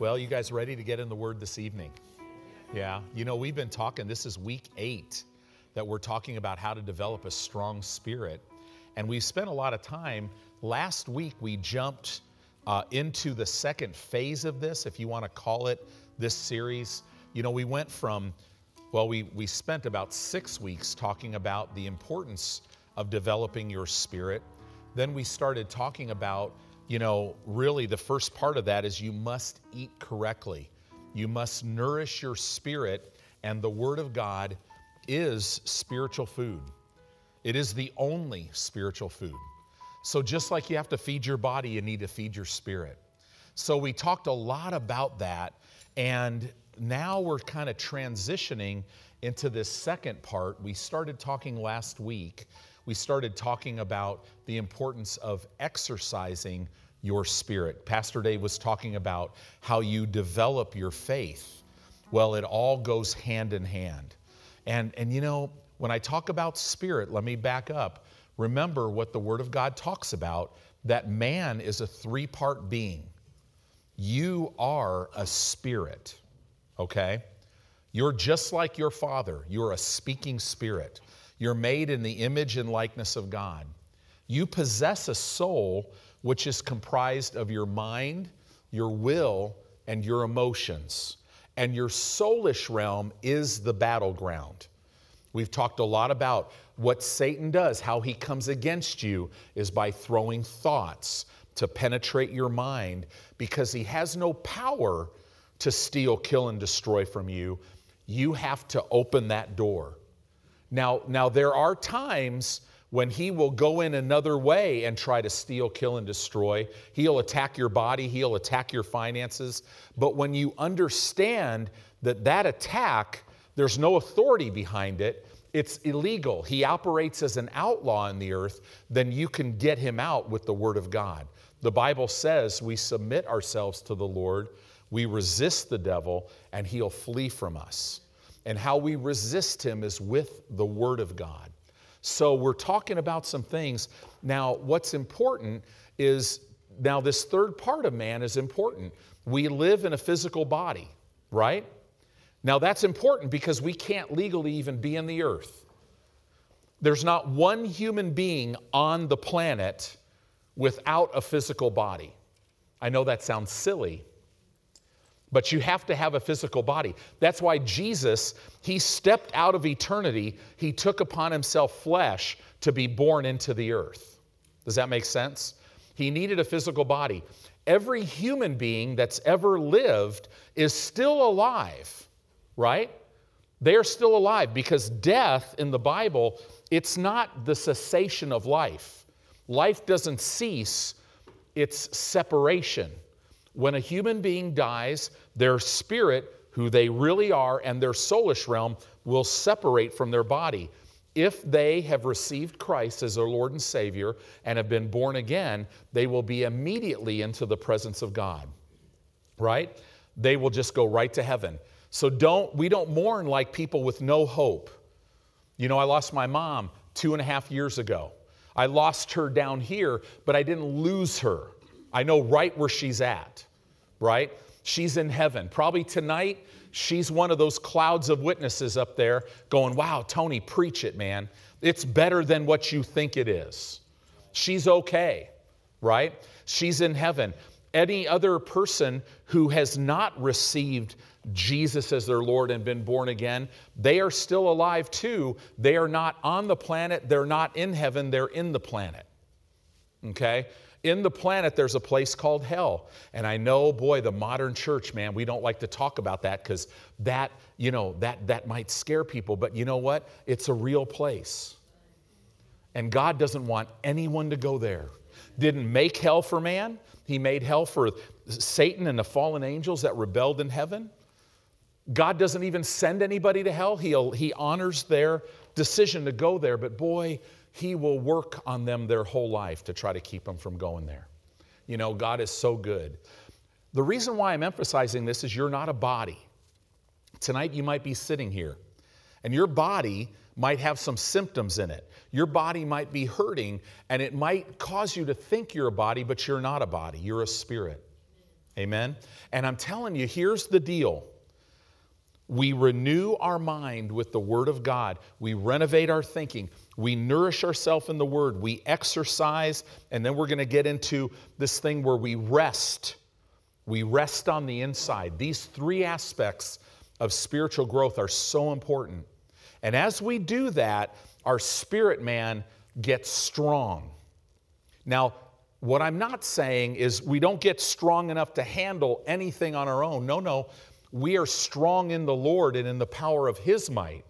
Well, you guys ready to get in the Word this evening? Yeah. You know, we've been talking, this is week eight that we're talking about how to develop a strong spirit. And we've spent a lot of time. Last week, we jumped uh, into the second phase of this, if you want to call it this series. You know, we went from, well, we, we spent about six weeks talking about the importance of developing your spirit. Then we started talking about you know, really the first part of that is you must eat correctly. You must nourish your spirit, and the Word of God is spiritual food. It is the only spiritual food. So, just like you have to feed your body, you need to feed your spirit. So, we talked a lot about that, and now we're kind of transitioning into this second part. We started talking last week we started talking about the importance of exercising your spirit. Pastor Dave was talking about how you develop your faith. Well, it all goes hand in hand. And, and you know, when I talk about spirit, let me back up. Remember what the Word of God talks about that man is a three part being. You are a spirit, okay? You're just like your father, you're a speaking spirit. You're made in the image and likeness of God. You possess a soul which is comprised of your mind, your will, and your emotions. And your soulish realm is the battleground. We've talked a lot about what Satan does, how he comes against you is by throwing thoughts to penetrate your mind because he has no power to steal, kill, and destroy from you. You have to open that door. Now, now there are times when he will go in another way and try to steal, kill, and destroy. He'll attack your body, he'll attack your finances. But when you understand that that attack, there's no authority behind it, it's illegal. He operates as an outlaw in the earth, then you can get him out with the Word of God. The Bible says we submit ourselves to the Lord, we resist the devil, and he'll flee from us and how we resist him is with the Word of God. So we're talking about some things. Now, what's important is now this third part of man is important. We live in a physical body, right? Now, that's important because we can't legally even be in the earth. There's not one human being on the planet without a physical body. I know that sounds silly, but you have to have a physical body. That's why Jesus, he stepped out of eternity, he took upon himself flesh to be born into the earth. Does that make sense? He needed a physical body. Every human being that's ever lived is still alive, right? They're still alive because death in the Bible, it's not the cessation of life. Life doesn't cease, it's separation. When a human being dies, their spirit, who they really are, and their soulish realm will separate from their body. If they have received Christ as their Lord and Savior and have been born again, they will be immediately into the presence of God. Right? They will just go right to heaven. So don't we don't mourn like people with no hope. You know, I lost my mom two and a half years ago. I lost her down here, but I didn't lose her. I know right where she's at, right? She's in heaven. Probably tonight, she's one of those clouds of witnesses up there going, Wow, Tony, preach it, man. It's better than what you think it is. She's okay, right? She's in heaven. Any other person who has not received Jesus as their Lord and been born again, they are still alive too. They are not on the planet, they're not in heaven, they're in the planet. Okay? In the planet, there's a place called hell. And I know, boy, the modern church, man, we don't like to talk about that because that, you know, that, that might scare people. But you know what? It's a real place. And God doesn't want anyone to go there. Didn't make hell for man, He made hell for Satan and the fallen angels that rebelled in heaven. God doesn't even send anybody to hell. He'll, he honors their decision to go there. But boy, he will work on them their whole life to try to keep them from going there. You know, God is so good. The reason why I'm emphasizing this is you're not a body. Tonight you might be sitting here, and your body might have some symptoms in it. Your body might be hurting, and it might cause you to think you're a body, but you're not a body. You're a spirit. Amen. And I'm telling you, here's the deal. We renew our mind with the Word of God. We renovate our thinking. We nourish ourselves in the Word. We exercise. And then we're going to get into this thing where we rest. We rest on the inside. These three aspects of spiritual growth are so important. And as we do that, our spirit man gets strong. Now, what I'm not saying is we don't get strong enough to handle anything on our own. No, no. We are strong in the Lord and in the power of His might.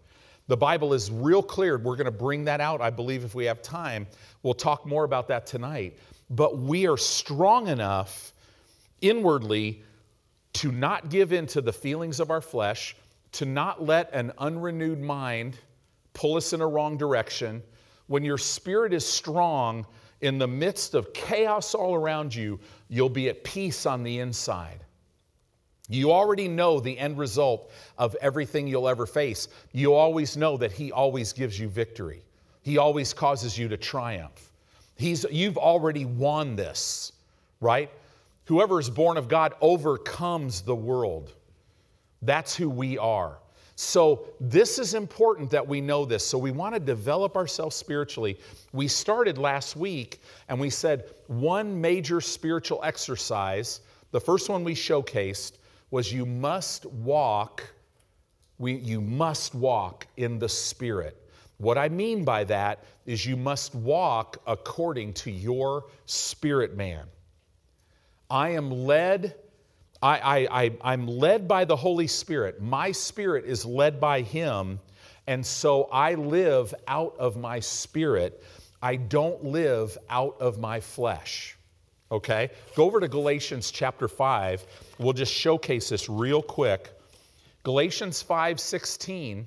The Bible is real clear. We're going to bring that out, I believe, if we have time. We'll talk more about that tonight. But we are strong enough inwardly to not give in to the feelings of our flesh, to not let an unrenewed mind pull us in a wrong direction. When your spirit is strong, in the midst of chaos all around you, you'll be at peace on the inside. You already know the end result of everything you'll ever face. You always know that He always gives you victory, He always causes you to triumph. He's, you've already won this, right? Whoever is born of God overcomes the world. That's who we are. So, this is important that we know this. So, we want to develop ourselves spiritually. We started last week and we said one major spiritual exercise, the first one we showcased was you must walk we, you must walk in the spirit. What I mean by that is you must walk according to your spirit man. I am led I, I, I, am led by the Holy Spirit. My spirit is led by Him. And so I live out of my spirit. I don't live out of my flesh. Okay? Go over to Galatians chapter 5. We'll just showcase this real quick. Galatians 5 16,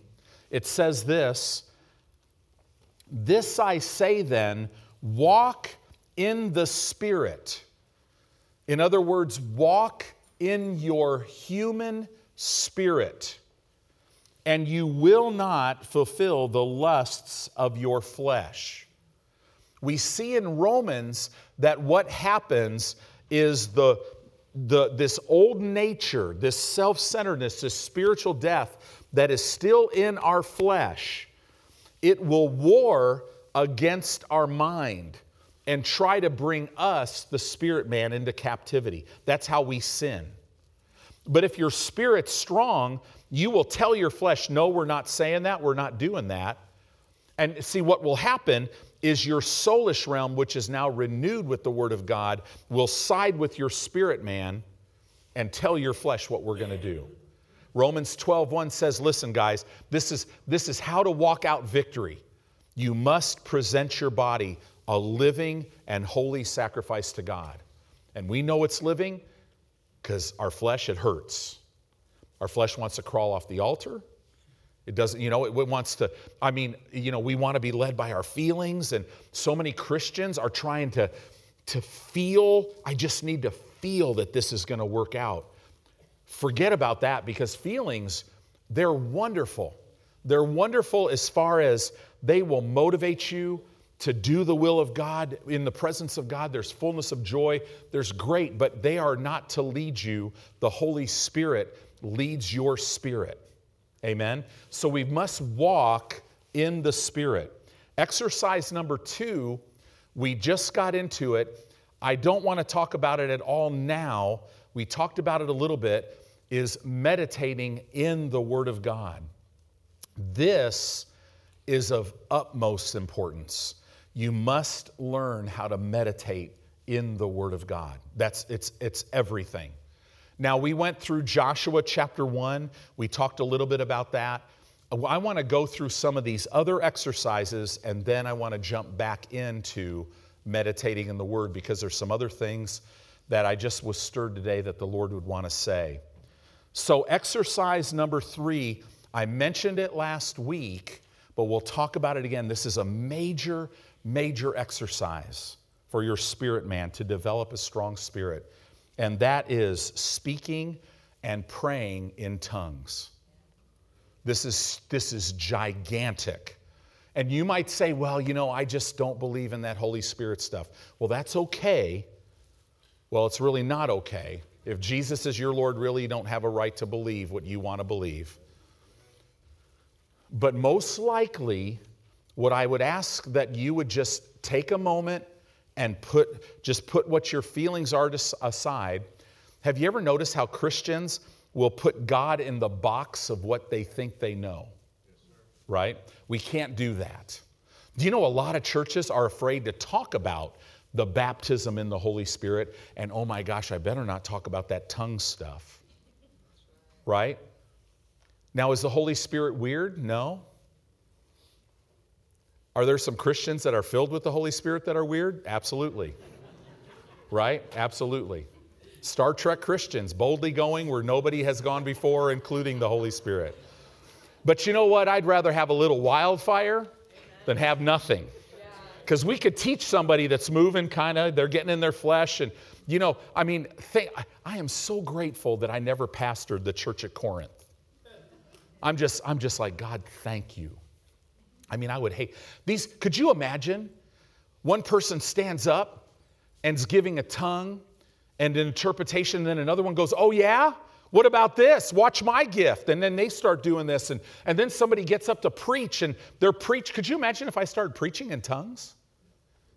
it says this This I say then, walk in the Spirit. In other words, walk in your human spirit, and you will not fulfill the lusts of your flesh. We see in Romans that what happens is the, the, this old nature, this self centeredness, this spiritual death that is still in our flesh, it will war against our mind and try to bring us, the spirit man, into captivity. That's how we sin. But if your spirit's strong, you will tell your flesh, no, we're not saying that, we're not doing that. And see, what will happen is your soulish realm, which is now renewed with the Word of God, will side with your spirit man and tell your flesh what we're going to do. Romans 12:1 says, listen, guys, this is, this is how to walk out victory. You must present your body a living and holy sacrifice to God. And we know it's living because our flesh, it hurts. Our flesh wants to crawl off the altar. It doesn't, you know, it wants to, I mean, you know, we want to be led by our feelings, and so many Christians are trying to, to feel, I just need to feel that this is going to work out. Forget about that because feelings, they're wonderful. They're wonderful as far as they will motivate you, to do the will of God. In the presence of God, there's fullness of joy. There's great, but they are not to lead you. The Holy Spirit leads your spirit. Amen? So we must walk in the Spirit. Exercise number two, we just got into it. I don't want to talk about it at all now. We talked about it a little bit, is meditating in the Word of God. This is of utmost importance you must learn how to meditate in the Word of God. That's it's it's everything. Now we went through Joshua chapter 1. We talked a little bit about that. I want to go through some of these other exercises and then I want to jump back into meditating in the Word because there's some other things that I just was stirred today that the Lord would want to say. So, exercise number three, I mentioned it last week, but we'll talk about it again. This is a major major exercise for your spirit man to develop a strong spirit, and that is speaking and praying in tongues. This is, this is gigantic. And you might say, well, you know, I just don't believe in that Holy Spirit stuff. Well, that's okay. Well, it's really not okay If Jesus is your Lord, really, you don't have a right to believe what you want to believe. But most likely, what I would ask that you would just take a moment and put just put what your feelings are aside. Have you ever noticed how Christians will put God in the box of what they think they know? right? We can't do that. Do you know a lot of churches are afraid to talk about the baptism in the Holy Spirit? And oh my gosh, I better not talk about that tongue stuff, right? Now, is the Holy Spirit weird? No. Are there some Christians that are filled with the Holy Spirit that are weird? Absolutely. Right? Absolutely. Star Trek Christians, boldly going where nobody has gone before, including the Holy Spirit. But you know what? I'd rather have a little wildfire than have nothing. Because we could teach somebody that's moving kind of, they're getting in their flesh. And, you know, I mean, I am so grateful that I never pastored the church at Corinth. I'm just, I'm just like, God, thank you. I mean, I would hate these. Could you imagine one person stands up and's giving a tongue and an interpretation, and then another one goes, Oh, yeah? What about this? Watch my gift. And then they start doing this. And, and then somebody gets up to preach and they're preach. Could you imagine if I started preaching in tongues?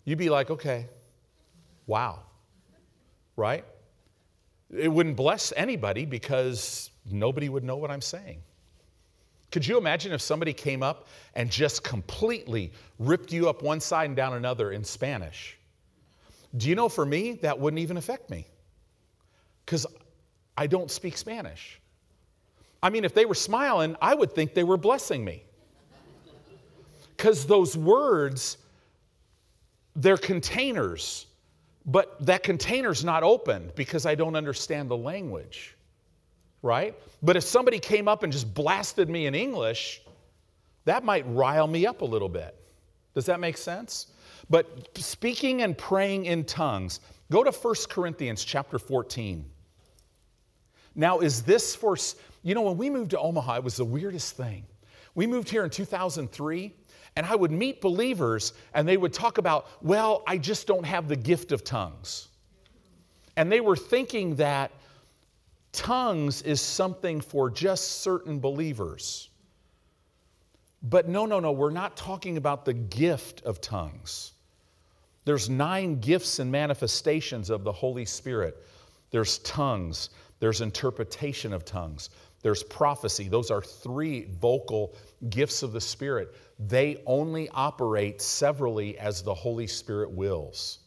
You'd be like, okay, wow. Right? It wouldn't bless anybody because nobody would know what I'm saying. Could you imagine if somebody came up and just completely ripped you up one side and down another in Spanish? Do you know for me, that wouldn't even affect me? Because I don't speak Spanish. I mean, if they were smiling, I would think they were blessing me. Because those words, they're containers, but that container's not opened because I don't understand the language, right? But if somebody came up and just blasted me in English, that might rile me up a little bit. Does that make sense? But speaking and praying in tongues, go to 1 Corinthians chapter 14. Now, is this for, you know, when we moved to Omaha, it was the weirdest thing. We moved here in 2003, and I would meet believers, and they would talk about, well, I just don't have the gift of tongues. And they were thinking that tongues is something for just certain believers. But no, no, no, we're not talking about the gift of tongues. There's nine gifts and manifestations of the Holy Spirit. There's tongues, there's interpretation of tongues, there's prophecy. Those are three vocal gifts of the Spirit. They only operate severally as the Holy Spirit wills.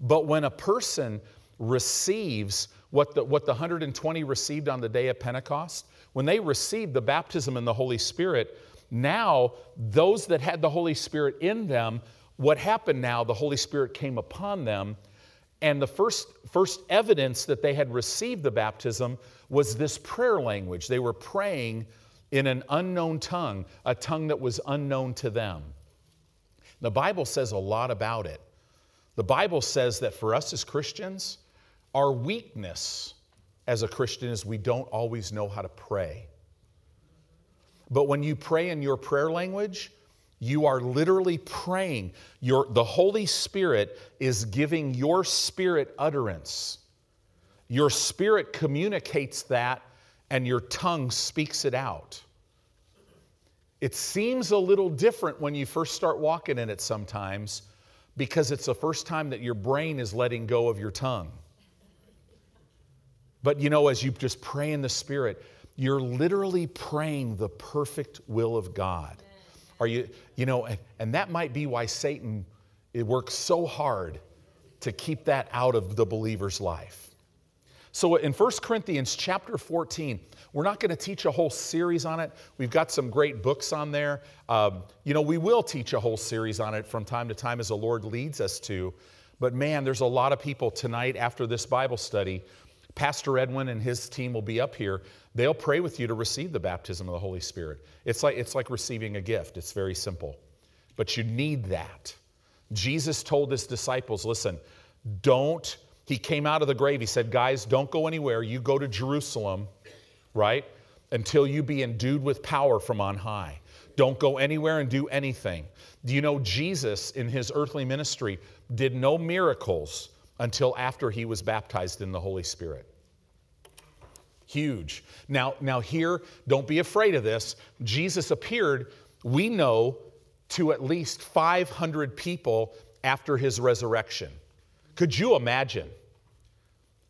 But when a person receives what the, what the 120 received on the day of Pentecost, when they received the baptism in the Holy Spirit, now those that had the Holy Spirit in them, what happened now, the Holy Spirit came upon them and the first, first evidence that they had received the baptism was this prayer language. They were praying in an unknown tongue, a tongue that was unknown to them. The Bible says a lot about it. The Bible says that for us as Christians, our weakness as a Christian is we don't always know how to pray. But when you pray in your prayer language, you are literally praying. Your, the Holy Spirit is giving your spirit utterance. Your spirit communicates that, and your tongue speaks it out. It seems a little different when you first start walking in it sometimes because it's the first time that your brain is letting go of your tongue. But you know, as you just pray in the Spirit, you're literally praying the perfect will of God. Are you, you know, and, and that might be why Satan it works so hard to keep that out of the believer's life. So in 1 Corinthians chapter 14, we're not going to teach a whole series on it. We've got some great books on there. Um, you know, we will teach a whole series on it from time to time as the Lord leads us to. But man, there's a lot of people tonight after this Bible study. Pastor Edwin and his team will be up here. They'll pray with you to receive the baptism of the Holy Spirit. It's like, it's like receiving a gift, it's very simple. But you need that. Jesus told his disciples, listen, don't, he came out of the grave. He said, guys, don't go anywhere. You go to Jerusalem, right? Until you be endued with power from on high. Don't go anywhere and do anything. Do you know Jesus in his earthly ministry did no miracles until after he was baptized in the Holy Spirit? Huge. Now, now here, don't be afraid of this. Jesus appeared, we know, to at least 500 people after his resurrection. Could you imagine?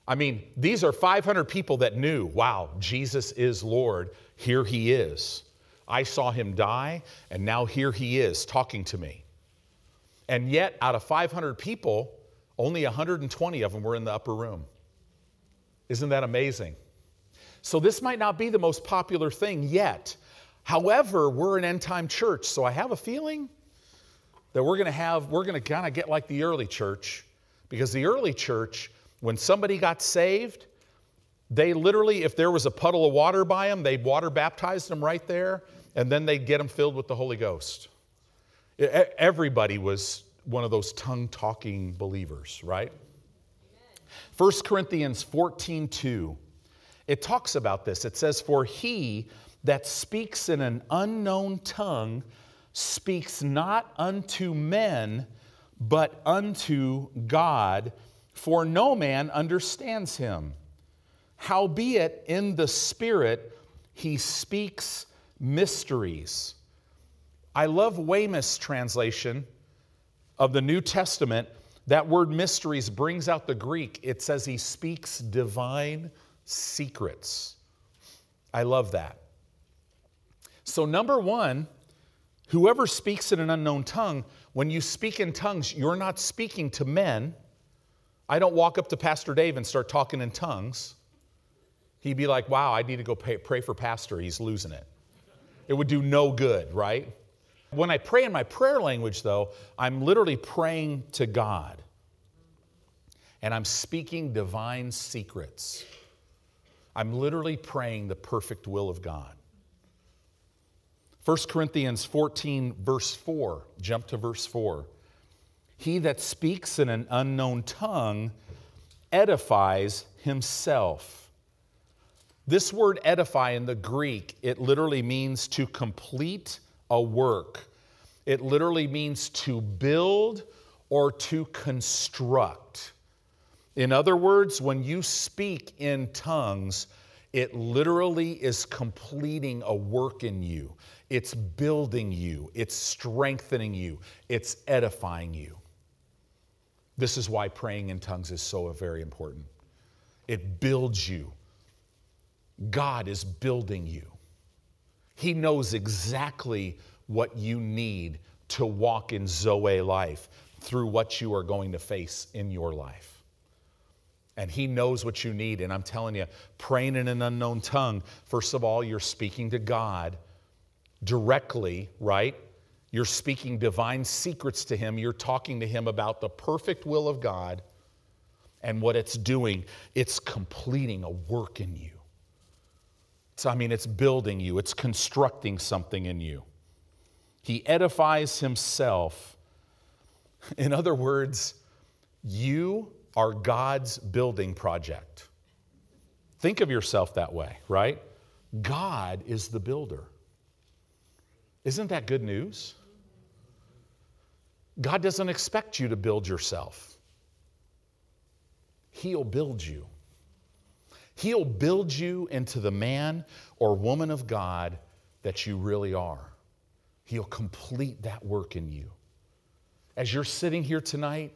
I mean, these are 500 people that knew, wow, Jesus is Lord. Here he is. I saw him die, and now here he is talking to me. And yet, out of 500 people, only 120 of them were in the upper room. Isn't that amazing? So, this might not be the most popular thing yet. However, we're an end time church, so I have a feeling that we're going to have, we're going to kind of get like the early church, because the early church, when somebody got saved, they literally, if there was a puddle of water by them, they'd water baptize them right there, and then they'd get them filled with the Holy Ghost. Everybody was one of those tongue talking believers, right? 1 Corinthians 14 2, it talks about this. It says, For he that speaks in an unknown tongue speaks not unto men, but unto God, for no man understands him. Howbeit in the Spirit he speaks mysteries. I love Weymouth's translation of the New Testament. That word mysteries brings out the Greek. It says he speaks divine secrets. I love that. So, number one, whoever speaks in an unknown tongue, when you speak in tongues, you're not speaking to men. I don't walk up to Pastor Dave and start talking in tongues. He'd be like, wow, I need to go pay, pray for Pastor. He's losing it. It would do no good, right? When I pray in my prayer language, though, I'm literally praying to God. And I'm speaking divine secrets. I'm literally praying the perfect will of God. 1 Corinthians 14, verse 4, jump to verse 4. He that speaks in an unknown tongue edifies himself. This word edify in the Greek, it literally means to complete a work. It literally means to build or to construct. In other words, when you speak in tongues, it literally is completing a work in you. It's building you, it's strengthening you, it's edifying you. This is why praying in tongues is so very important. It builds you. God is building you. He knows exactly what you need to walk in Zoe life through what you are going to face in your life. And He knows what you need. And I'm telling you, praying in an unknown tongue, first of all, you're speaking to God directly, right? You're speaking divine secrets to Him. You're talking to Him about the perfect will of God and what it's doing. It's completing a work in you. So, I mean, it's building you, it's constructing something in you. He edifies himself. In other words, you are God's building project. Think of yourself that way, right? God is the builder. Isn't that good news? God doesn't expect you to build yourself, He'll build you. He'll build you into the man or woman of God that you really are. He'll complete that work in you. As you're sitting here tonight,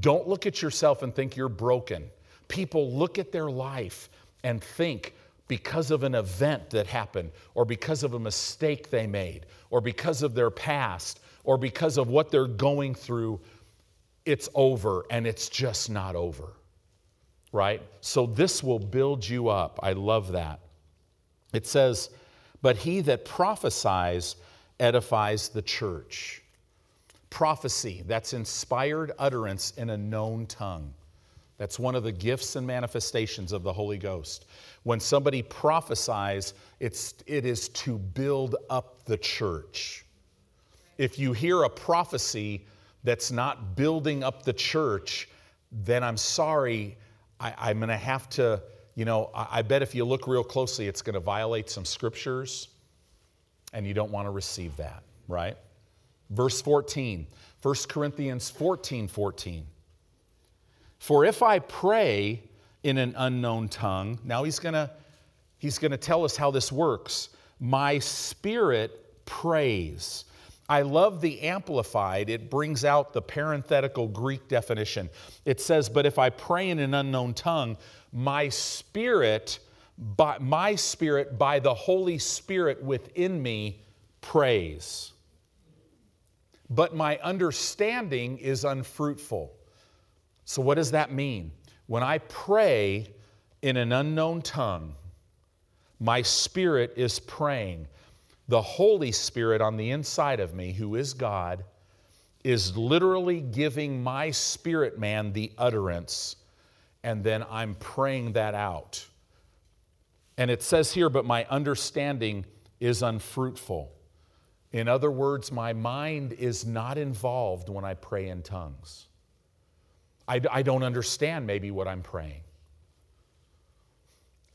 don't look at yourself and think you're broken. People look at their life and think because of an event that happened, or because of a mistake they made, or because of their past, or because of what they're going through, it's over and it's just not over right? So this will build you up. I love that. It says, But he that prophesies edifies the church. Prophecy, that's inspired utterance in a known tongue. That's one of the gifts and manifestations of the Holy Ghost. When somebody prophesies, it's, it is to build up the church. If you hear a prophecy that's not building up the church, then I'm sorry, I, am going to have to, you know, I, I bet if you look real closely, it's going to violate some scriptures, and you don't want to receive that, right? Verse 14, 1 Corinthians 14 14. For if I pray in an unknown tongue, now he's going to He's going to tell us how this works. My spirit prays. I love the Amplified. It brings out the parenthetical Greek definition. It says, But if I pray in an unknown tongue, my spirit, by, my spirit, by the Holy Spirit within me, prays. But my understanding is unfruitful. So, what does that mean? When I pray in an unknown tongue, my spirit is praying. The Holy Spirit on the inside of me, who is God, is literally giving my spirit man the utterance, and then I'm praying that out. And it says here, but my understanding is unfruitful. In other words, my mind is not involved when I pray in tongues. I, I don't understand maybe what I'm praying.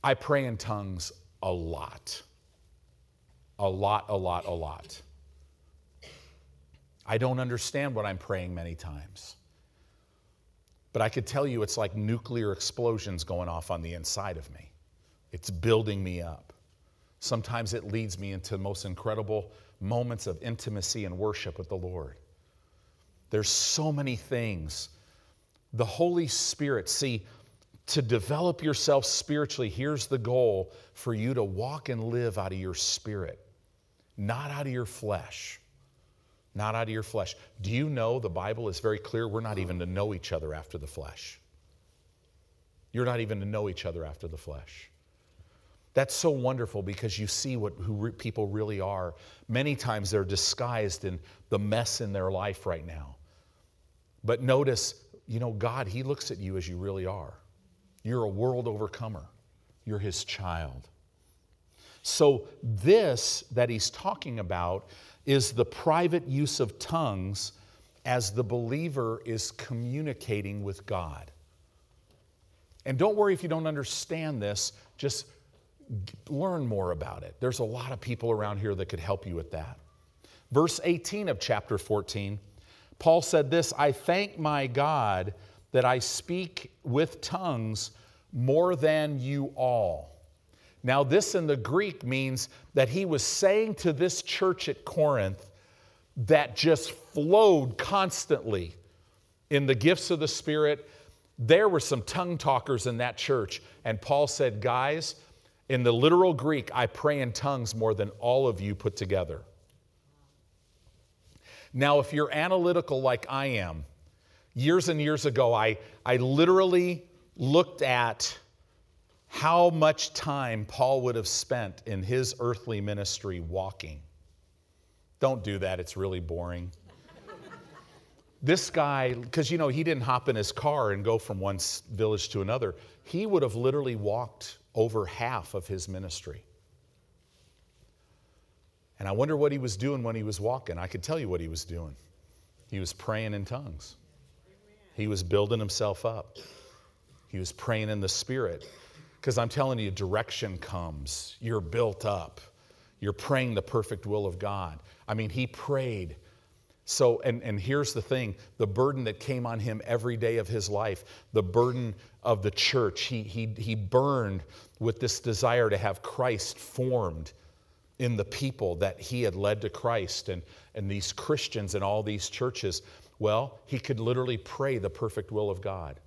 I pray in tongues a lot. A lot, a lot, a lot. I don't understand what I'm praying many times. But I could tell you it's like nuclear explosions going off on the inside of me. It's building me up. Sometimes it leads me into the most incredible moments of intimacy and worship with the Lord. There's so many things. The Holy Spirit, see, to develop yourself spiritually, here's the goal for you to walk and live out of your spirit, not out of your flesh. Not out of your flesh. Do you know the Bible is very clear? We're not even to know each other after the flesh. You're not even to know each other after the flesh. That's so wonderful because you see what who re- people really are. Many times they're disguised in the mess in their life right now. But notice, you know, God, He looks at you as you really are. You're a world overcomer, you're his child. So, this that he's talking about is the private use of tongues as the believer is communicating with God. And don't worry if you don't understand this, just learn more about it. There's a lot of people around here that could help you with that. Verse 18 of chapter 14, Paul said this I thank my God that I speak with tongues more than you all. Now, this in the Greek means that he was saying to this church at Corinth that just flowed constantly in the gifts of the Spirit. There were some tongue talkers in that church. And Paul said, Guys, in the literal Greek, I pray in tongues more than all of you put together. Now, if you're analytical like I am, years and years ago, I, I literally looked at how much time Paul would have spent in his earthly ministry walking. Don't do that, it's really boring. this guy, because you know, he didn't hop in his car and go from one village to another, he would have literally walked over half of his ministry. And I wonder what he was doing when he was walking. I could tell you what he was doing. He was praying in tongues, he was building himself up. He was praying in the Spirit. Because I'm telling you, direction comes. You're built up. You're praying the perfect will of God. I mean, he prayed. So, and, and here's the thing the burden that came on him every day of his life, the burden of the church, he, he, he burned with this desire to have Christ formed in the people that he had led to Christ and, and these Christians and all these churches. Well, he could literally pray the perfect will of God.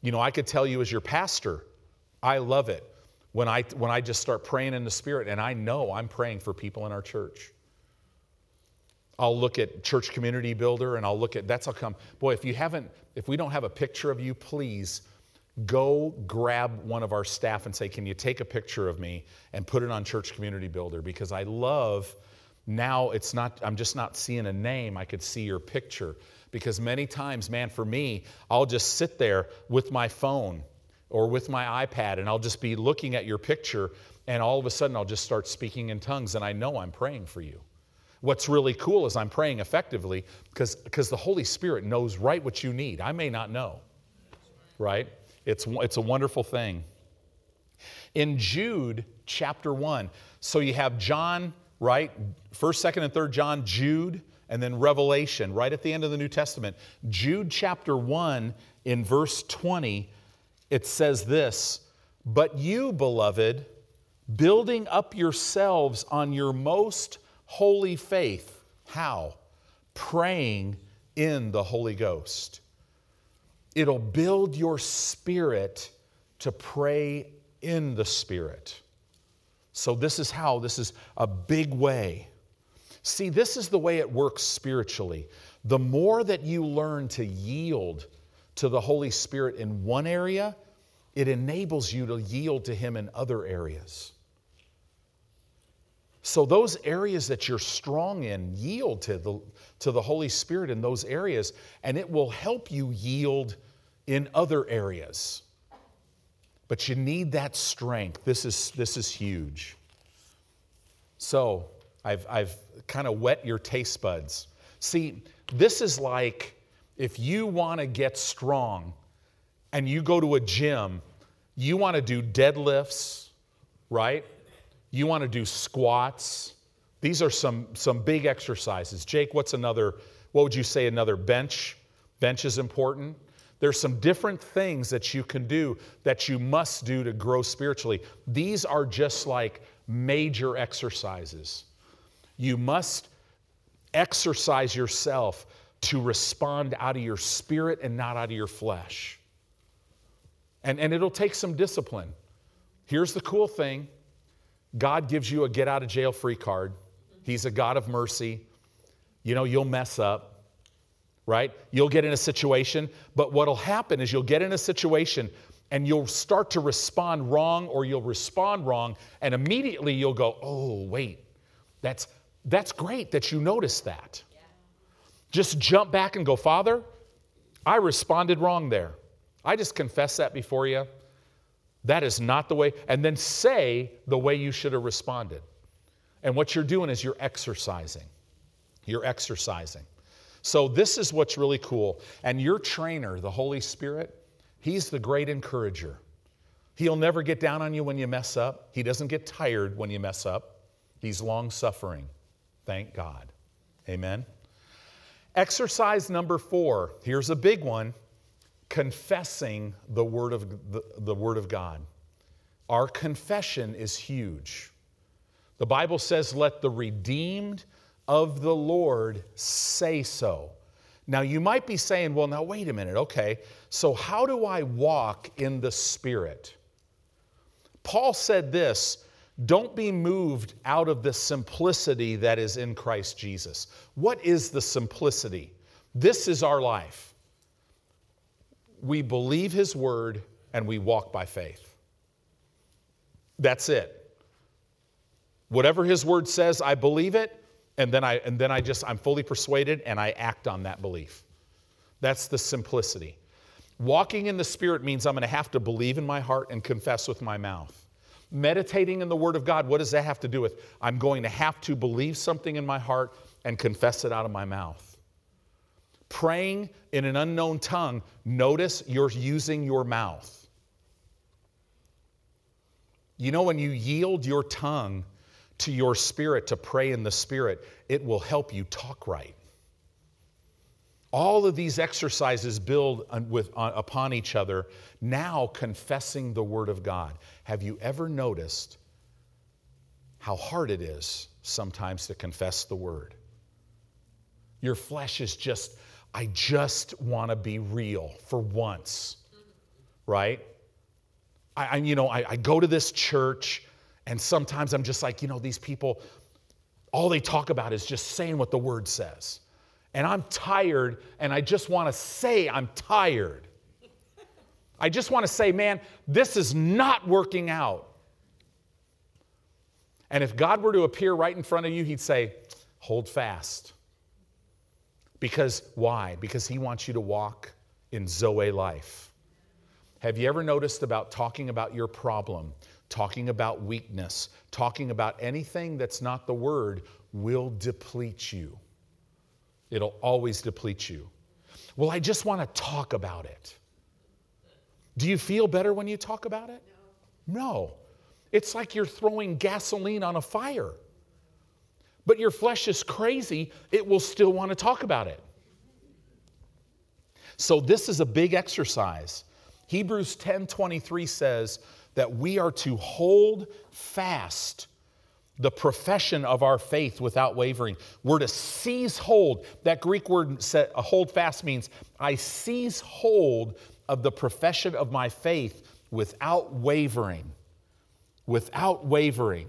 You know, I could tell you as your pastor, I love it when I, when I just start praying in the Spirit and I know I'm praying for people in our church. I'll look at church community builder and I'll look at that's how come. Boy, if you haven't, if we don't have a picture of you, please go grab one of our staff and say, Can you take a picture of me and put it on church community builder? Because I love now it's not, I'm just not seeing a name, I could see your picture. Because many times, man, for me, I'll just sit there with my phone or with my iPad and I'll just be looking at your picture and all of a sudden I'll just start speaking in tongues and I know I'm praying for you. What's really cool is I'm praying effectively because the Holy Spirit knows right what you need. I may not know. Right? It's it's a wonderful thing. In Jude chapter 1, so you have John, right? First, second, and third John, Jude, and then Revelation, right at the end of the New Testament. Jude chapter 1, in verse 20, it says this But you, beloved, building up yourselves on your most holy faith. How? Praying in the Holy Ghost. It'll build your spirit to pray in the Spirit. So, this is how, this is a big way. See, this is the way it works spiritually. The more that you learn to yield to the Holy Spirit in one area, it enables you to yield to Him in other areas. So, those areas that you're strong in, yield to the, to the Holy Spirit in those areas, and it will help you yield in other areas. But you need that strength. This is, this is huge. So, I've, I've kind of whet your taste buds. See, this is like if you want to get strong and you go to a gym, you want to do deadlifts, right? You want to do squats. These are some, some big exercises. Jake, what's another, what would you say another bench? Bench is important. There's some different things that you can do that you must do to grow spiritually. These are just like major exercises. You must exercise yourself to respond out of your spirit and not out of your flesh. And, and it'll take some discipline. Here's the cool thing God gives you a get out of jail free card. He's a God of mercy. You know, you'll mess up, right? You'll get in a situation, but what'll happen is you'll get in a situation and you'll start to respond wrong or you'll respond wrong and immediately you'll go, "Oh, wait. That's that's great that you noticed that." Yeah. Just jump back and go, "Father, I responded wrong there. I just confess that before you. That is not the way. And then say the way you should have responded. And what you're doing is you're exercising. You're exercising. So, this is what's really cool. And your trainer, the Holy Spirit, he's the great encourager. He'll never get down on you when you mess up, he doesn't get tired when you mess up. He's long suffering. Thank God. Amen. Exercise number four. Here's a big one confessing the word of, the, the word of God. Our confession is huge. The Bible says, Let the redeemed of the Lord say so. Now, you might be saying, Well, now, wait a minute, okay, so how do I walk in the Spirit? Paul said this don't be moved out of the simplicity that is in Christ Jesus. What is the simplicity? This is our life we believe His word and we walk by faith. That's it. Whatever His word says, I believe it, and then I, and then I just, I'm fully persuaded and I act on that belief. That's the simplicity. Walking in the Spirit means I'm going to have to believe in my heart and confess with my mouth. Meditating in the Word of God, what does that have to do with? I'm going to have to believe something in my heart and confess it out of my mouth praying in an unknown tongue, notice you're using your mouth. You know, when you yield your tongue to your spirit to pray in the spirit, it will help you talk right. All of these exercises build with, uh, upon each other, now confessing the Word of God. Have you ever noticed how hard it is sometimes to confess the Word? Your flesh is just I just want to be real for once, right? I, I you know, I, I go to this church, and sometimes I'm just like, you know, these people, all they talk about is just saying what the word says. And I'm tired, and I just want to say I'm tired. I just want to say, man, this is not working out. And if God were to appear right in front of you, He'd say, hold fast. Because why? Because he wants you to walk in Zoe life. Have you ever noticed about talking about your problem, talking about weakness, talking about anything that's not the word will deplete you? It'll always deplete you. Well, I just want to talk about it. Do you feel better when you talk about it? No. no. It's like you're throwing gasoline on a fire but your flesh is crazy, it will still want to talk about it. So this is a big exercise. Hebrews 10:23 says, that we are to hold fast the profession of our faith without wavering. We're to seize hold. That Greek word hold fast means I seize hold of the profession of my faith without wavering. Without wavering.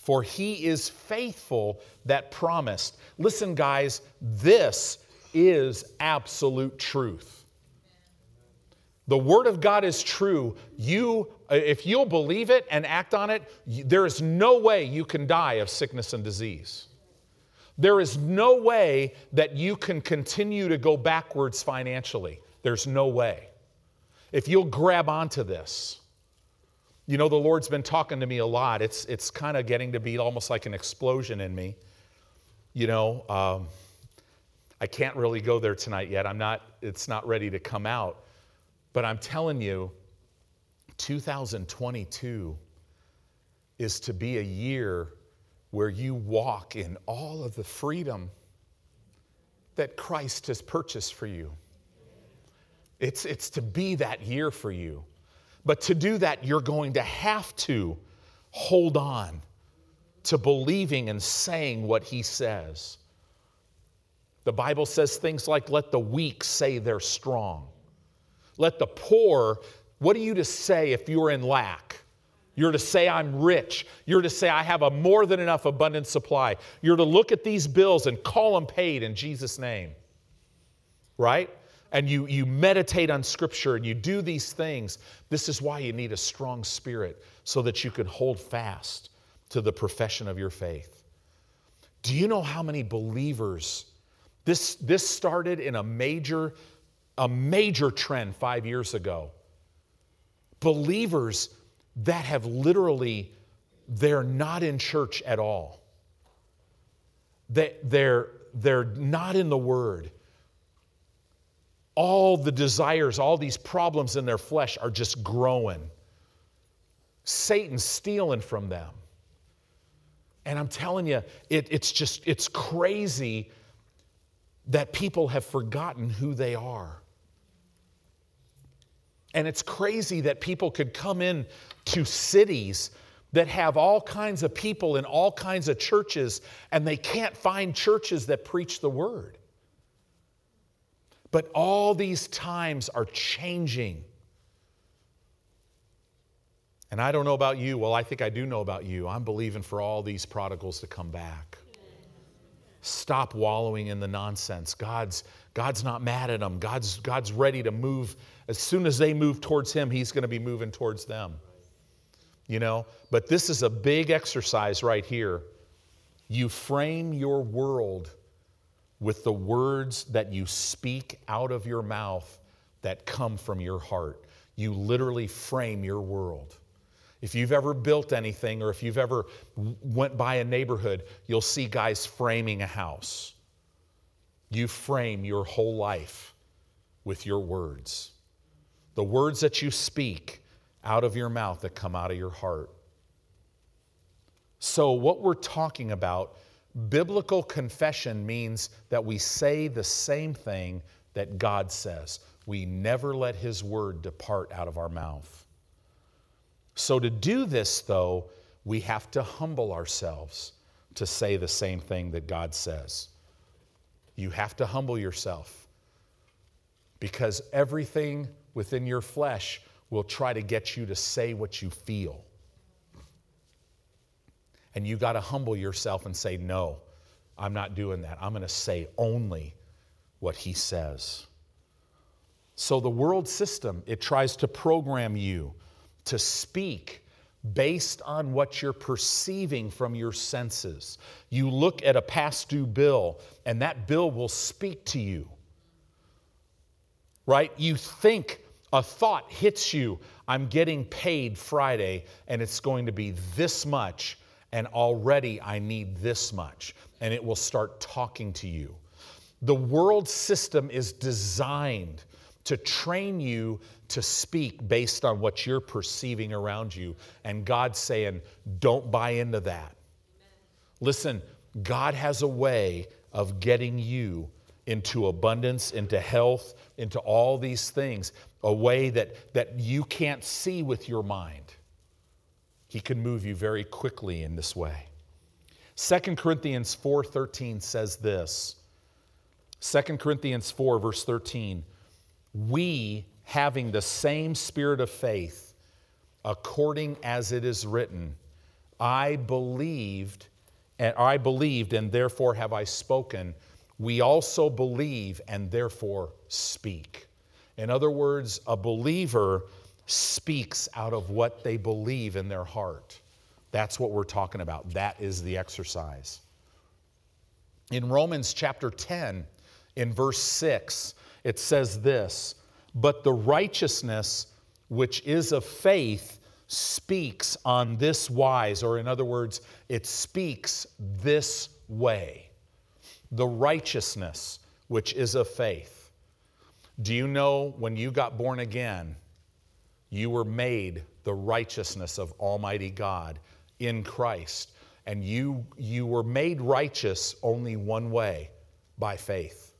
For he is faithful that promised. Listen, guys, this is absolute truth. The Word of God is true. You, if you'll believe it and act on it, there is no way you can die of sickness and disease. There is no way that you can continue to go backwards financially. There's no way. If you'll grab onto this, you know, the Lord's been talking to me a lot. It's, it's kind of getting to be almost like an explosion in me. You know, um, I can't really go there tonight yet. I'm not, it's not ready to come out. But I'm telling you, 2022 is to be a year where you walk in all of the freedom that Christ has purchased for you. It's, it's to be that year for you. But to do that, you're going to have to hold on to believing and saying what He says. The Bible says things like, let the weak say they're strong. Let the poor, what are you to say if you're in lack? You're to say, I'm rich. You're to say, I have a more than enough abundant supply. You're to look at these bills and call them paid in Jesus' name. Right? And you, you meditate on Scripture and you do these things. This is why you need a strong spirit so that you can hold fast to the profession of your faith. Do you know how many believers? This, this started in a major a major trend five years ago. Believers that have literally, they're not in church at all. They, they're, they're not in the Word. All the desires, all these problems in their flesh are just growing. Satan's stealing from them. And I'm telling you, it, it's just, it's crazy that people have forgotten who they are. And it's crazy that people could come in to cities that have all kinds of people in all kinds of churches, and they can't find churches that preach the word. But all these times are changing. And I don't know about you. Well, I think I do know about you. I'm believing for all these prodigals to come back. Stop wallowing in the nonsense. God's, God's not mad at them. God's, God's ready to move as soon as they move towards Him, He's going to be moving towards them. You know? But this is a big exercise right here. You frame your world with the words that you speak out of your mouth that come from your heart. You literally frame your world. If you've ever built anything or if you've ever went by a neighborhood, you'll see guys framing a house. You frame your whole life with your words the words that you speak out of your mouth that come out of your heart. So, what we're talking about, biblical confession means that we say the same thing that God says. We never let His word depart out of our mouth. So, to do this, though, we have to humble ourselves to say the same thing that God says. You have to humble yourself because everything within your flesh will try to get you to say what you feel. And you got to humble yourself and say, No, I'm not doing that. I'm going to say only what he says. So the world system, it tries to program you to speak based on what you're perceiving from your senses. You look at a past due bill, and that bill will speak to you right? You think a thought hits you I'm getting paid Friday and it's going to be this much, and already I need this much. And it will start talking to you. The world system is designed to train you to speak based on what you're perceiving around you. And God's saying, don't buy into that. Listen, God has a way of getting you into abundance, into health, into all these things, a way that, that you can't see with your mind. He can move you very quickly in this way. 2 Corinthians 4:13 says this. 2 Corinthians 4 verse 13. We having the same spirit of faith according as it is written, I believed and I believed and therefore have I spoken. We also believe and therefore speak. In other words, a believer speaks out of what they believe in their heart. That's what we're talking about. That is the exercise. In Romans chapter 10, in verse 6, it says this But the righteousness which is of faith speaks on this wise, or in other words, it speaks this way. The righteousness which is of faith. Do you know when you got born again, you were made the righteousness of Almighty God in Christ. And you, you were made righteous only one way by faith.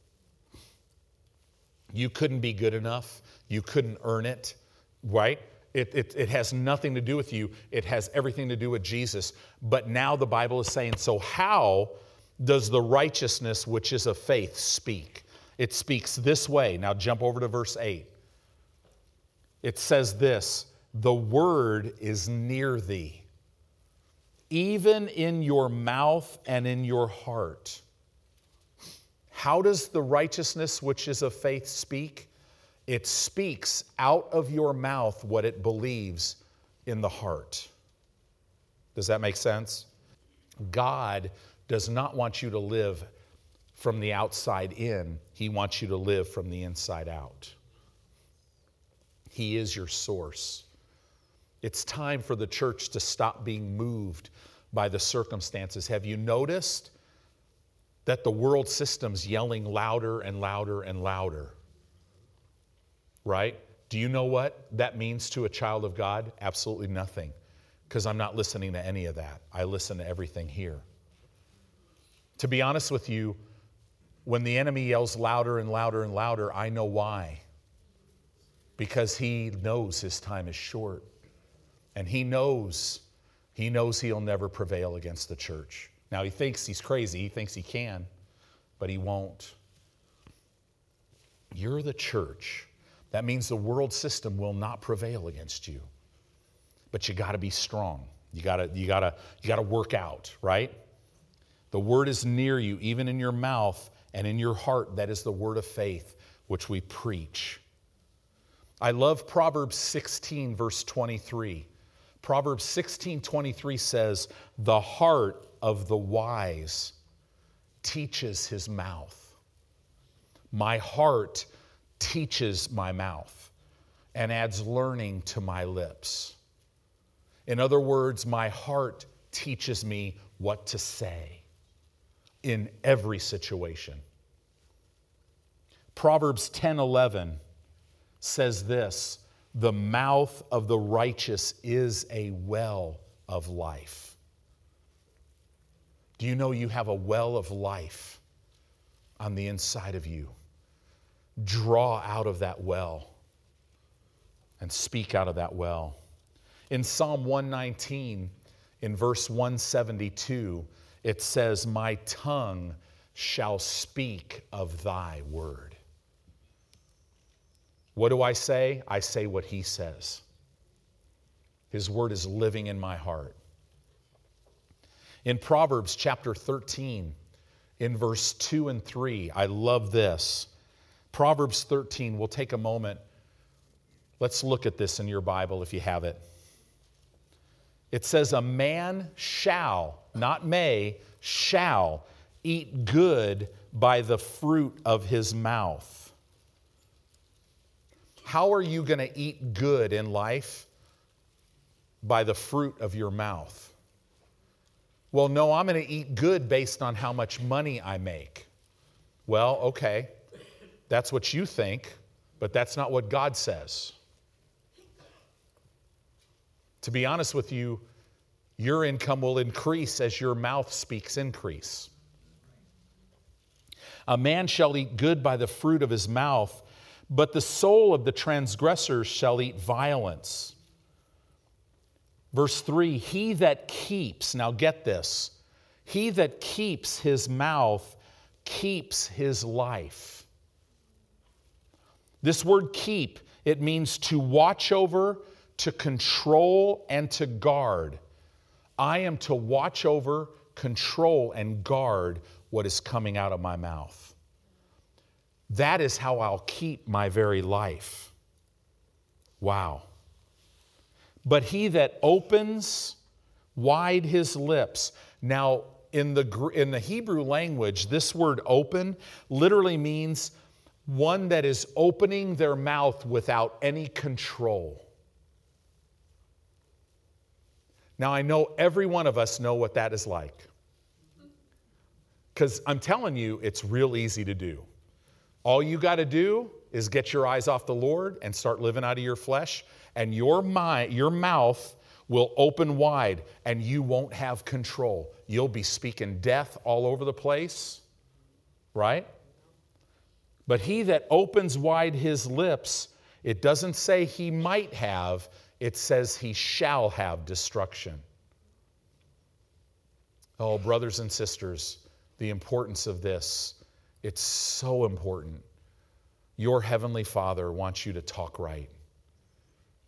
You couldn't be good enough, you couldn't earn it, right? It, it, it, has nothing to do with you. It has everything to do with Jesus. But now the Bible is saying, so how does the righteousness which is of faith speak? It speaks this way. Now jump over to verse 8 it says this the word is near thee, even in your mouth and in your heart. How does the righteousness which is of faith speak? It speaks out of your mouth what it believes in the heart. Does that make sense? God does not want you to live from the outside in, He wants you to live from the inside out. He is your source. It's time for the church to stop being moved by the circumstances. Have you noticed that the world system's yelling louder and louder and louder? Right? Do you know what that means to a child of God? Absolutely nothing. Because I'm not listening to any of that. I listen to everything here. To be honest with you, when the enemy yells louder and louder and louder, I know why because he knows his time is short. And he knows, he knows he'll never prevail against the church. Now, he thinks he's crazy, he thinks he can, but he won't. You're the church. That means the world system will not prevail against you. But you got to be strong. You got to you got to you got to work out, right? The word is near you, even in your mouth and in your heart. That is the word of faith which we preach. I love Proverbs 16, verse 23. Proverbs 16, 23 says, The heart of the wise teaches his mouth. My heart teaches my mouth and adds learning to my lips. In other words, my heart teaches me what to say in every situation. Proverbs 10 11 says this the mouth of the righteous is a well of life. Do you know you have a well of life on the inside of you? Draw out of that well and speak out of that well. In Psalm 119, in verse 172, it says, My tongue shall speak of thy word. What do I say? I say what he says. His word is living in my heart. In Proverbs chapter 13, in verse 2 and 3, I love this. Proverbs 13, we'll take a moment. Let's look at this in your Bible if you have it. It says, A man shall, not may, shall eat good by the fruit of his mouth. How are you going to eat good in life? By the fruit of your mouth. Well, no, I'm going to eat good based on how much money I make. Well, okay, that's what you think, but that's not what God says. To be honest with you, your income will increase as your mouth speaks increase. A man shall eat good by the fruit of his mouth, but the soul of the transgressors shall eat violence. Verse 3 He that keeps, now get this, he that keeps his mouth keeps his life. This word keep, it means to watch over, to control, and to guard. I am to watch over, control, and guard what is coming out of my mouth. That is how I'll keep my very life. Wow. But he that opens wide his lips. Now, in the, in the Hebrew language, this word open literally means one that is opening their mouth without any control. Now, I know every one of us know what that is like. Because I'm telling you, it's real easy to do. All you got to do is get your eyes off the Lord and start living out of your flesh, and your mind, your mouth will open wide and you won't have control. You'll be speaking death all over the place, right? But he that opens wide his lips, it doesn't say he might have, it says he shall have destruction. Oh, brothers and sisters, the importance of this. It's so important. Your Heavenly Father wants you to talk right.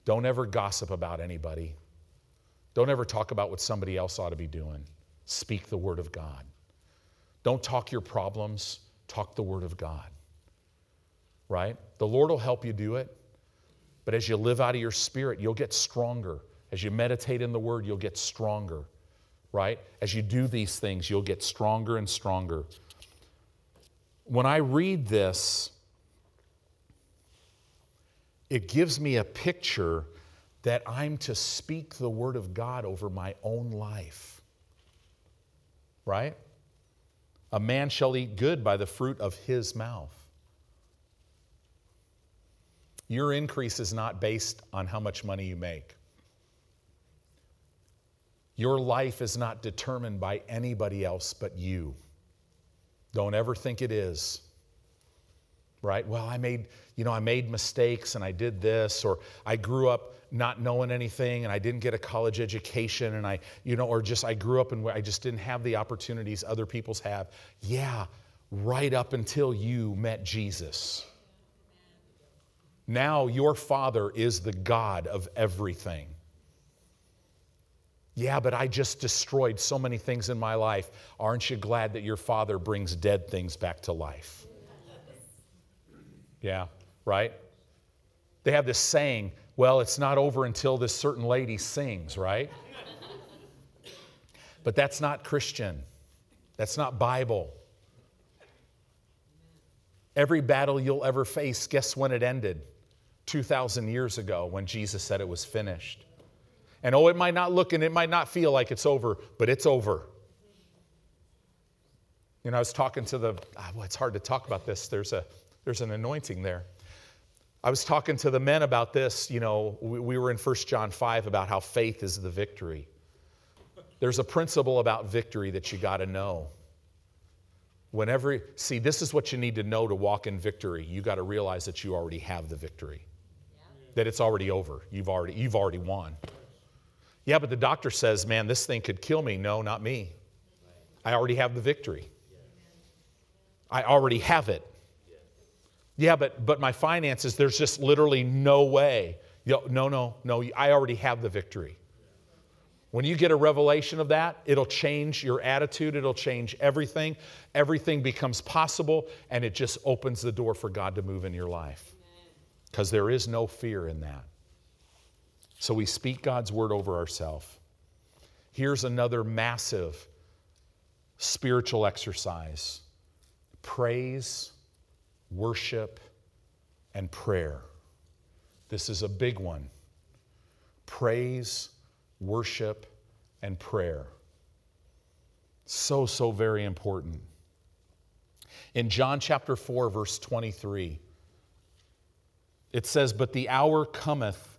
Don't ever gossip about anybody. Don't ever talk about what somebody else ought to be doing. Speak the Word of God. Don't talk your problems, talk the Word of God. Right? The Lord will help you do it, but as you live out of your spirit, you'll get stronger. As you meditate in the Word, you'll get stronger. Right? As you do these things, you'll get stronger and stronger. When I read this, it gives me a picture that I'm to speak the word of God over my own life. Right? A man shall eat good by the fruit of his mouth. Your increase is not based on how much money you make. Your life is not determined by anybody else but you. Don't ever think it is right? Well, I made, you know, I made mistakes and I did this, or I grew up not knowing anything and I didn't get a college education and I, you know, or just I grew up and I just didn't have the opportunities other people's have. Yeah, right up until you met Jesus. Now your Father is the God of everything. Yeah, but I just destroyed so many things in my life. Aren't you glad that your Father brings dead things back to life? Yeah, right? They have this saying, well, it's not over until this certain lady sings, right? but that's not Christian. That's not Bible. Every battle you'll ever face, guess when it ended? 2,000 years ago when Jesus said it was finished. And oh, it might not look and it might not feel like it's over, but it's over. You know, I was talking to the, ah, well, it's hard to talk about this. There's a there's an anointing there. I was talking to the men about this. You know, we, we were in 1 John 5 about how faith is the victory. There's a principle about victory that you got to know. Whenever, see, this is what you need to know to walk in victory. You got to realize that you already have the victory, yeah. that it's already over. You've already, you've already won. Yeah, but the doctor says, man, this thing could kill me. No, not me. I already have the victory. I already have it. Yeah, but, but my finances, there's just literally no way. No, no, no, I already have the victory. When you get a revelation of that, it'll change your attitude, it'll change everything. Everything becomes possible, and it just opens the door for God to move in your life. Because there is no fear in that. So we speak God's word over ourselves. Here's another massive spiritual exercise praise worship, and prayer. This is a big one. Praise, worship, and prayer. So, so very important. In John chapter 4, verse 23, it says, But the hour cometh,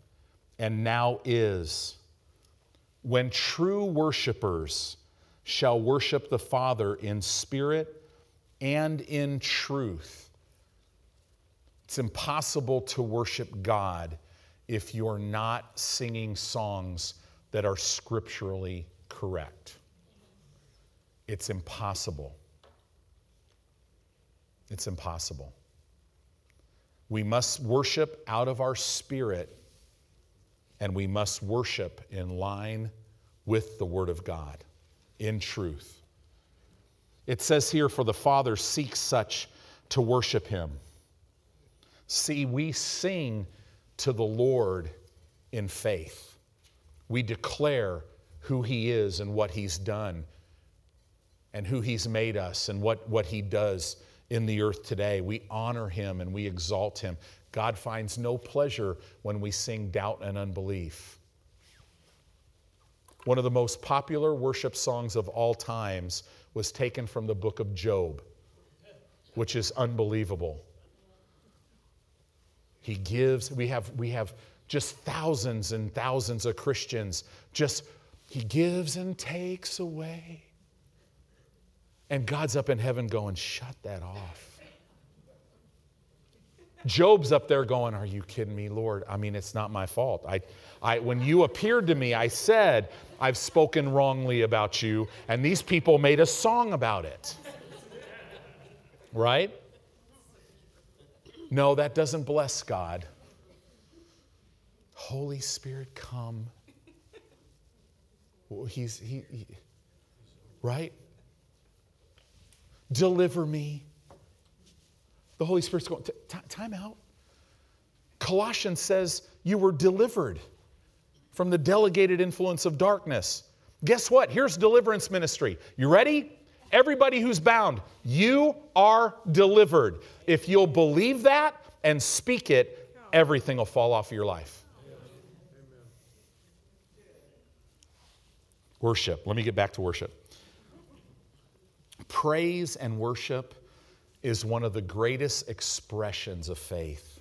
and now is, when true worshipers shall worship the Father in spirit and in truth. It's impossible to worship God if you're not singing songs that are scripturally correct. It's impossible. It's impossible. We must worship out of our spirit, and we must worship in line with the Word of God, in truth. It says here, For the Father seeks such to worship Him. See, we sing to the Lord in faith. We declare who He is and what He's done, and who He's made us, and what, what He does in the earth today. We honor him and we exalt him. God finds no pleasure when we sing doubt and unbelief. One of the most popular worship songs of all times was taken from the book of Job, which is unbelievable. He gives, we have, we have just thousands and thousands of Christians, just, He gives and takes away. And God's up in heaven going, shut that off. Job's up there going, Are you kidding me, Lord? I mean, it's not my fault. I, I, when you appeared to me, I said, I've spoken wrongly about you, and these people made a song about it. Right? No, that doesn't bless God. Holy Spirit, come. He's, he, he right? Deliver me. The Holy Spirit's going, time out. Colossians says you were delivered from the delegated influence of darkness. Guess what? Here's deliverance ministry. You ready? Everybody who's bound, you are delivered. If you'll believe that and speak it, everything will fall off of your life. Worship. Let me get back to worship. Praise and worship is one of the greatest expressions of faith.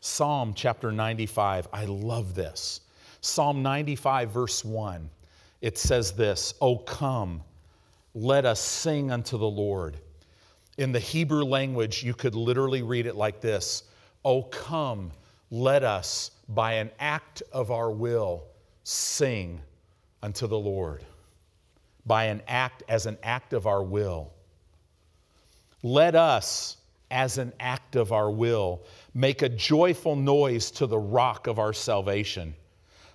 Psalm chapter 95, I love this. Psalm 95, verse 1, it says this O come, let us sing unto the Lord. In the Hebrew language, you could literally read it like this O come, let us, by an act of our will, sing unto the Lord by an act as an act of our will. Let us, as an act of our will, make a joyful noise to the rock of our salvation.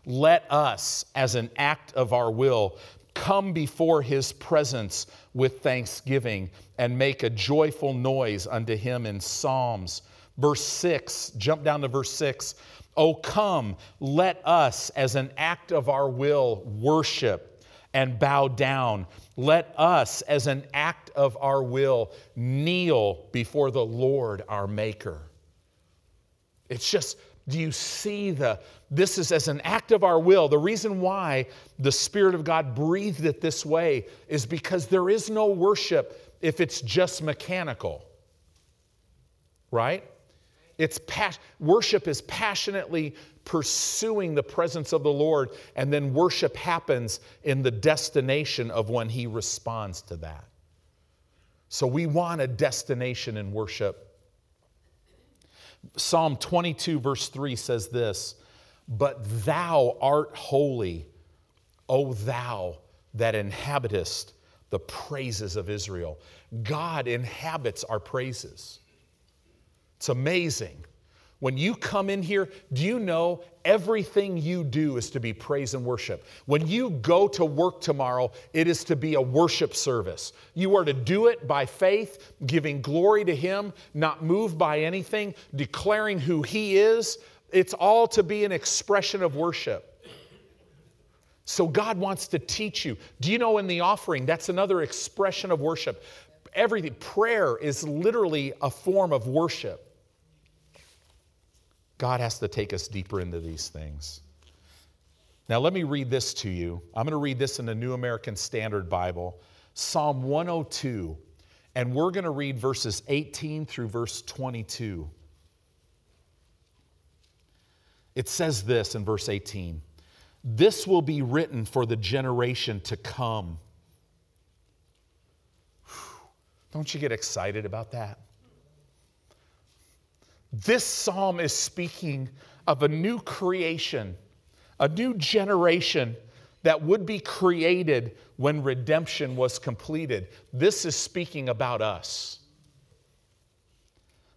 Let us, as an act of our will, come before his presence with thanksgiving and make a joyful noise unto him in psalms. Verse 6, jump down to verse 6. Oh, come, let us, as an act of our will, worship and bow down. Let us, as an act of our will, kneel before the Lord our Maker. It's just, do you see the, this is as an act of our will. The reason why the Spirit of God breathed it this way is because there is no worship if it's just mechanical. Right? It's pas- worship is passionately pursuing the presence of the Lord, and then worship happens in the destination of when He responds to that. So we want a destination in worship. Psalm 22, verse 3 says this But thou art holy, O thou that inhabitest the praises of Israel. God inhabits our praises. It's amazing. When you come in here, do you know everything you do is to be praise and worship? When you go to work tomorrow, it is to be a worship service. You are to do it by faith, giving glory to Him, not moved by anything, declaring who He is. It's all to be an expression of worship. So God wants to teach you. Do you know in the offering, that's another expression of worship? Everything, prayer is literally a form of worship. God has to take us deeper into these things. Now, let me read this to you. I'm going to read this in the New American Standard Bible, Psalm 102, and we're going to read verses 18 through verse 22. It says this in verse 18 This will be written for the generation to come. Don't you get excited about that? This psalm is speaking of a new creation, a new generation that would be created when redemption was completed. This is speaking about us.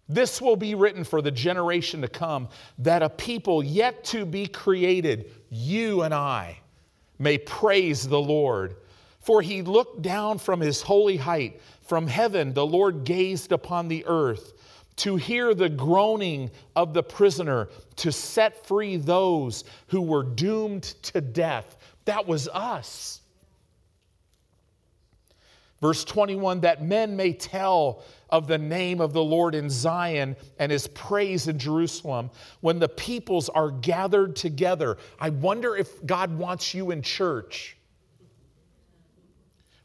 This will be written for the generation to come, that a people yet to be created, you and I, may praise the Lord. For he looked down from his holy height. From heaven, the Lord gazed upon the earth to hear the groaning of the prisoner, to set free those who were doomed to death. That was us. Verse 21 that men may tell of the name of the Lord in Zion and his praise in Jerusalem when the peoples are gathered together. I wonder if God wants you in church.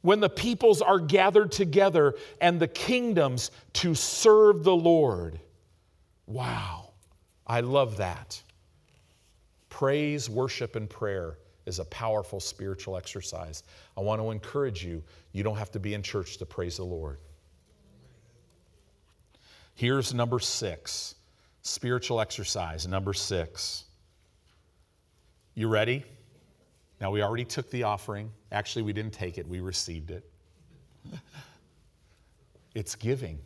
When the peoples are gathered together and the kingdoms to serve the Lord. Wow, I love that. Praise, worship, and prayer is a powerful spiritual exercise. I want to encourage you, you don't have to be in church to praise the Lord. Here's number six spiritual exercise, number six. You ready? Now, we already took the offering. Actually, we didn't take it, we received it. it's giving,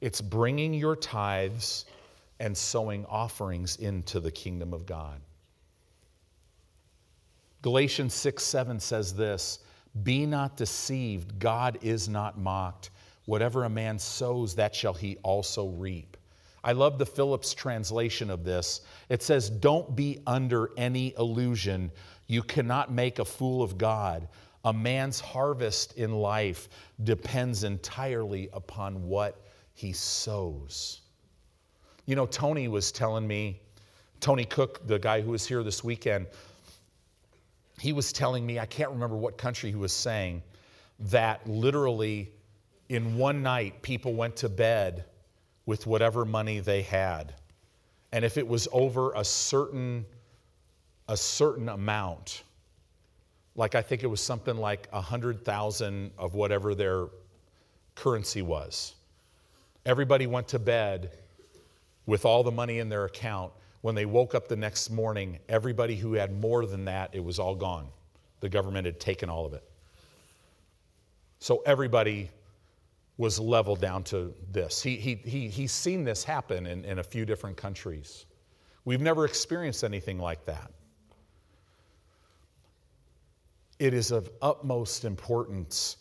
it's bringing your tithes and sowing offerings into the kingdom of God. Galatians 6 7 says this Be not deceived, God is not mocked. Whatever a man sows, that shall he also reap. I love the Phillips translation of this. It says, Don't be under any illusion. You cannot make a fool of God. A man's harvest in life depends entirely upon what he sows. You know, Tony was telling me, Tony Cook, the guy who was here this weekend, he was telling me, I can't remember what country he was saying, that literally in one night people went to bed with whatever money they had. And if it was over a certain a certain amount, like I think it was something like a hundred thousand of whatever their currency was. Everybody went to bed with all the money in their account, when they woke up the next morning, everybody who had more than that, it was all gone. The government had taken all of it. So everybody was leveled down to this. He, he, he, he's seen this happen in, in a few different countries. We've never experienced anything like that. It is of utmost importance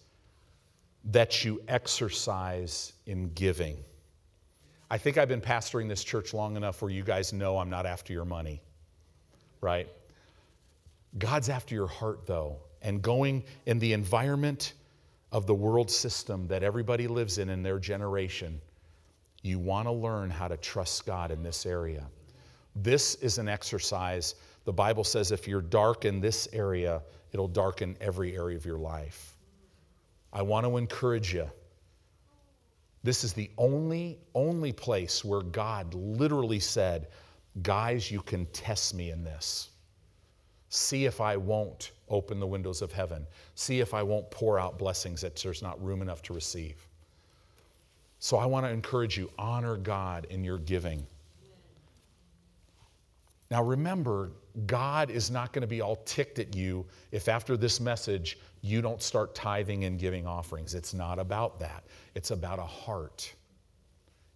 that you exercise in giving. I think I've been pastoring this church long enough where you guys know I'm not after your money, right? God's after your heart, though. And going in the environment of the world system that everybody lives in in their generation, you want to learn how to trust God in this area. This is an exercise. The Bible says if you're dark in this area, it'll darken every area of your life. I want to encourage you this is the only, only place where God literally said, Guys, you can test me in this. See if I won't open the windows of heaven. See if I won't pour out blessings that there's not room enough to receive. So I want to encourage you honor God in your giving. Now remember, God is not going to be all ticked at you if after this message you don't start tithing and giving offerings. It's not about that, it's about a heart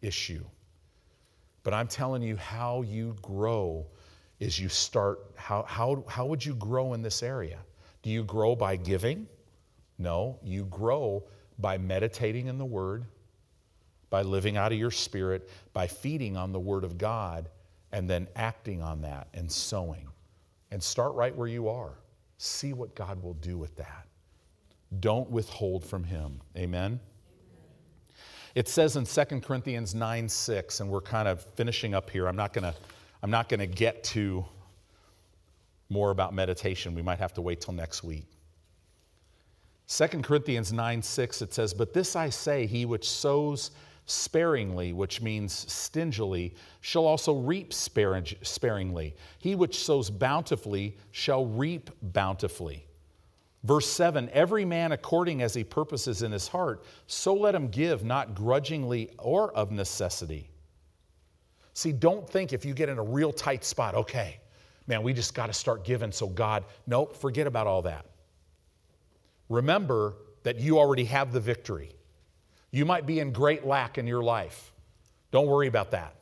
issue. But I'm telling you, how you grow is you start, how, how, how would you grow in this area? Do you grow by giving? No, you grow by meditating in the Word, by living out of your spirit, by feeding on the Word of God, and then acting on that and sowing. And start right where you are. See what God will do with that. Don't withhold from him. Amen? It says in 2 Corinthians 9 6, and we're kind of finishing up here. I'm not going to I'm not going to get to more about meditation. We might have to wait till next week. 2 Corinthians 9 6, it says, But this I say, he which sows sparingly, which means stingily, shall also reap sparingly. He which sows bountifully shall reap bountifully. Verse 7 Every man according as he purposes in his heart, so let him give, not grudgingly or of necessity. See, don't think if you get in a real tight spot, okay, man, we just got to start giving so God, nope, forget about all that. Remember that you already have the victory. You might be in great lack in your life. Don't worry about that.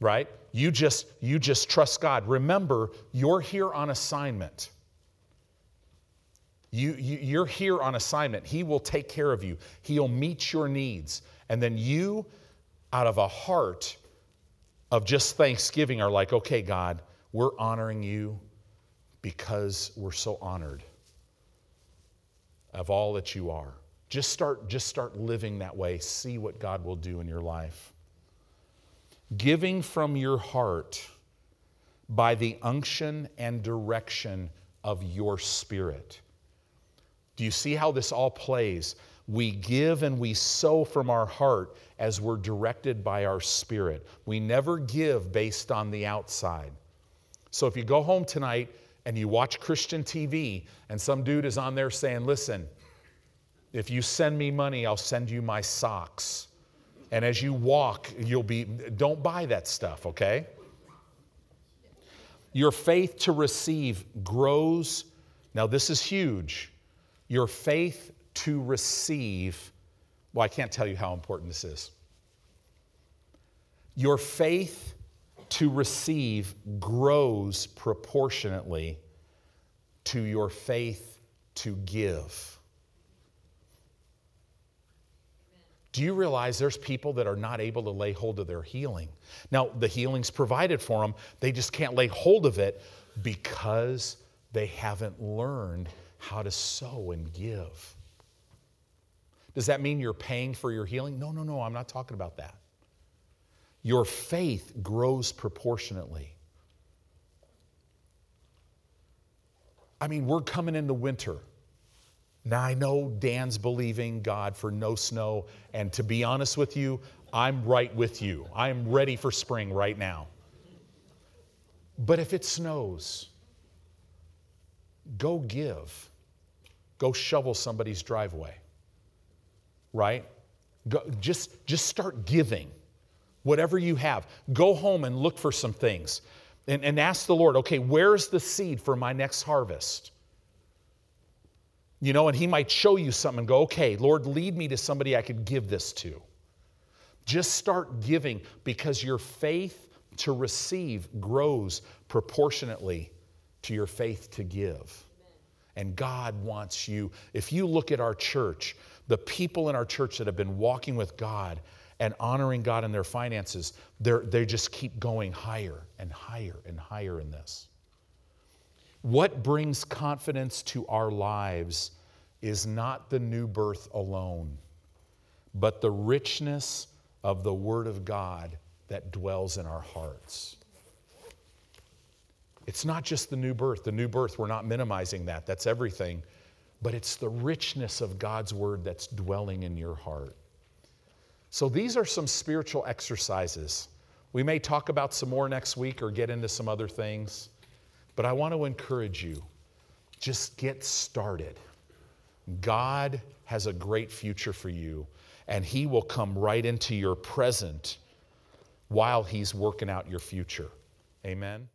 Right? You just you just trust God. Remember, you're here on assignment. You, you, you're here on assignment. He will take care of you, He'll meet your needs. And then you, out of a heart of just thanksgiving, are like, okay, God, we're honoring you because we're so honored of all that you are. Just start, just start living that way. See what God will do in your life. Giving from your heart by the unction and direction of your spirit. Do you see how this all plays? We give and we sow from our heart as we're directed by our spirit. We never give based on the outside. So if you go home tonight and you watch Christian TV and some dude is on there saying, Listen, if you send me money, I'll send you my socks. And as you walk, you'll be, don't buy that stuff, okay? Your faith to receive grows. Now, this is huge your faith to receive, well, I can't tell you how important this is. Your faith to receive grows proportionately to your faith to give. Do you realize there's people that are not able to lay hold of their healing? Now, the healing's provided for them, they just can't lay hold of it because they haven't learned how to sow and give. Does that mean you're paying for your healing? No, no, no, I'm not talking about that. Your faith grows proportionately. I mean, we're coming into winter. Now, I know Dan's believing God for no snow, and to be honest with you, I'm right with you. I'm ready for spring right now. But if it snows, go give. Go shovel somebody's driveway. Right? Go, just, just start giving whatever you have. Go home and look for some things and, and ask the Lord, okay, where's the seed for my next harvest? You know, and He might show you something and go, okay, Lord, lead me to somebody I could give this to. Just start giving because your faith to receive grows proportionately to your faith to give. And God wants you. If you look at our church, the people in our church that have been walking with God and honoring God in their finances, they just keep going higher and higher and higher in this. What brings confidence to our lives is not the new birth alone, but the richness of the Word of God that dwells in our hearts. It's not just the new birth. The new birth, we're not minimizing that, that's everything. But it's the richness of God's word that's dwelling in your heart. So these are some spiritual exercises. We may talk about some more next week or get into some other things, but I want to encourage you just get started. God has a great future for you, and He will come right into your present while He's working out your future. Amen.